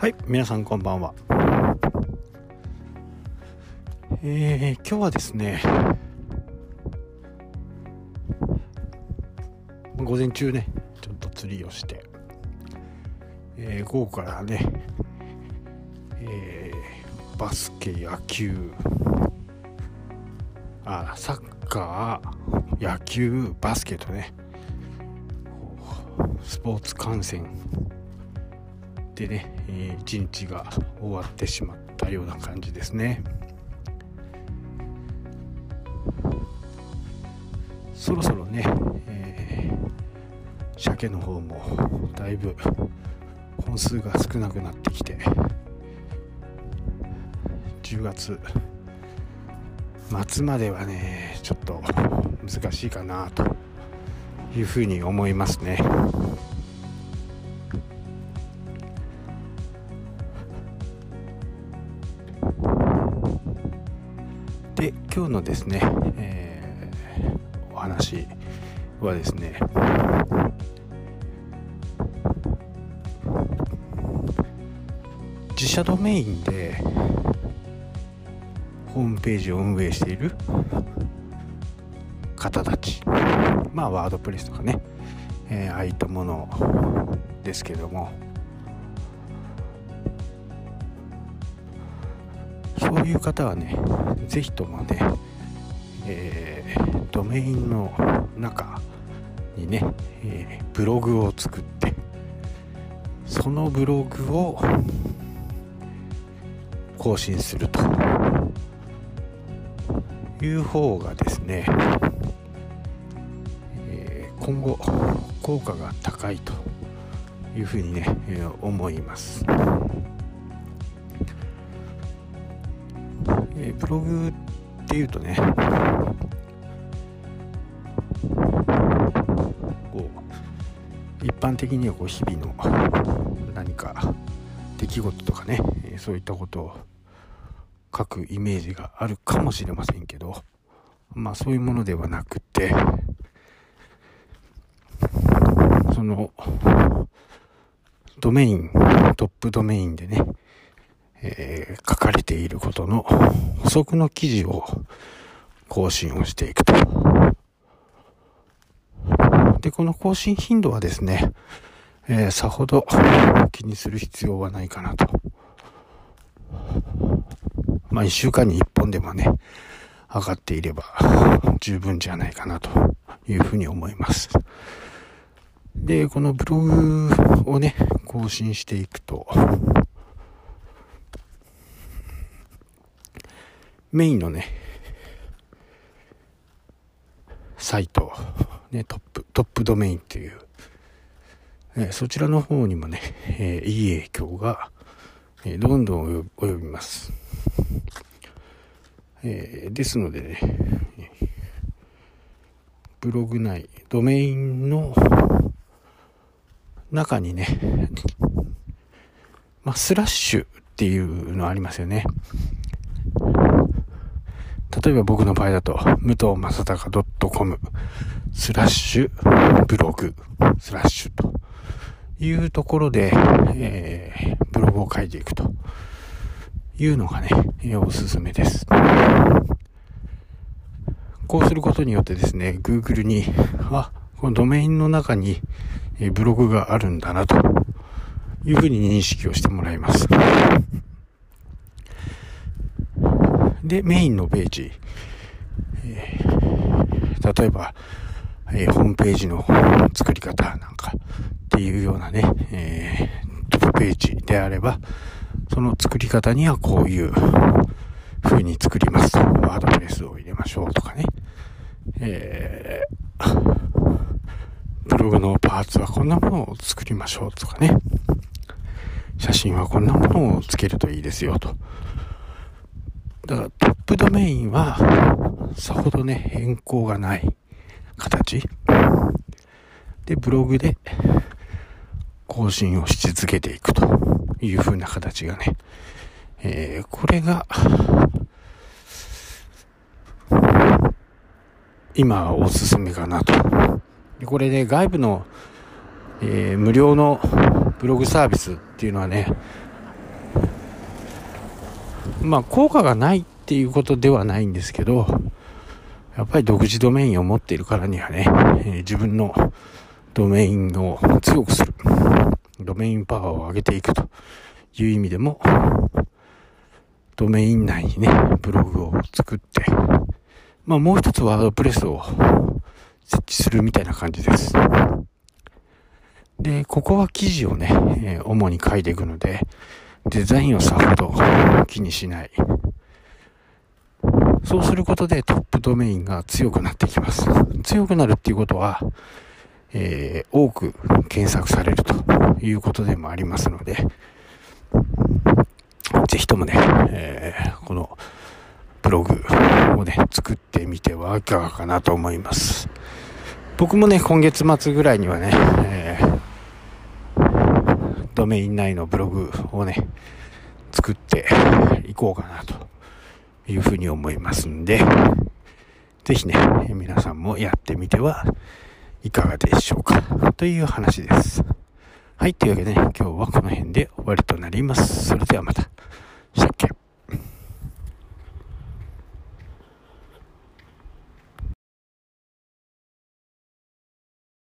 はい、皆さんこんばんは。えー、今日はですね、午前中ね、ちょっと釣りをして、えー、午後からね、えー、バスケ、野球、あ、サッカー、野球、バスケとね、スポーツ観戦でね、えー、一日が終わってしまったような感じですねそろそろね、えー、鮭の方もだいぶ本数が少なくなってきて10月末まではねちょっと難しいかなというふうに思いますね。今日のですね、えー、お話はですね自社ドメインでホームページを運営している方たちまあワードプレスとかね、えー、ああいったものですけどもそういう方はね是非ともね、えー、ドメインの中にね、えー、ブログを作ってそのブログを更新するという方がですね、え、今後効果が高いというふうにね、え、思います。え、ブログっていうとねこう一般的にはこう日々の何か出来事とかね、え、そういったことを書くイメージがあるかもしれませんけどまあそういうものではなくてそのドメイントップドメインでねえー、書かれていることの補足の記事を更新をしていくと。で、この更新頻度はですね、えー、さほど気にする必要はないかなと。まあ、一週間に一本でもね、上がっていれば十分じゃないかなというふうに思います。で、このブログをね、更新していくと、メインのね、サイト、ね、トップ、トップドメインっていう、え、そちらの方にもね、え、いい影響が、え、どんどん及びます。えですのでね、ブログ内、ドメインの中にね、まあ、スラッシュっていうのありますよね。例えば僕の場合だと、武藤正隆 .com スラッシュブログスラッシュというところで、えー、ブログを書いていくというのがね、おすすめです。こうすることによってですね、Google に、あ、このドメインの中にブログがあるんだなというふうに認識をしてもらいます。で、メインのページ、えー、例えば、えー、ホームページの作り方なんかっていうようなね、えー、トップページであれば、その作り方にはこういう風に作りますと。ワードプレスを入れましょうとかね。えー、ブログのパーツはこんなものを作りましょうとかね。写真はこんなものをつけるといいですよと。だからプドメインはさほどね、変更がない形。で、ブログで更新をし続けていくという風な形がね、えー、これが、今おすすめかなと。これね、外部の、えー、無料のブログサービスっていうのはね、まあ効果がないっていうことではないんですけど、やっぱり独自ドメインを持っているからにはね、えー、自分のドメインを強くする。ドメインパワーを上げていくという意味でも、ドメイン内にね、ブログを作って、まあもう一つワードプレスを設置するみたいな感じです。で、ここは記事をね、えー、主に書いていくので、デザインをさほど気にしない。そうすることでトップドメインが強くなってきます。強くなるっていうことは、えー、多く検索されるということでもありますので、ぜひともね、えー、このブログをね、作ってみてはいかがかなと思います。僕もね、今月末ぐらいにはね、えー、ドメイン内のブログをね、作っていこうかなというふうに思いますんで、ぜひね、皆さんもやってみてはいかがでしょうかという話です。はい、というわけでね、今日はこの辺で終わりとなります。それではまた。したっけ？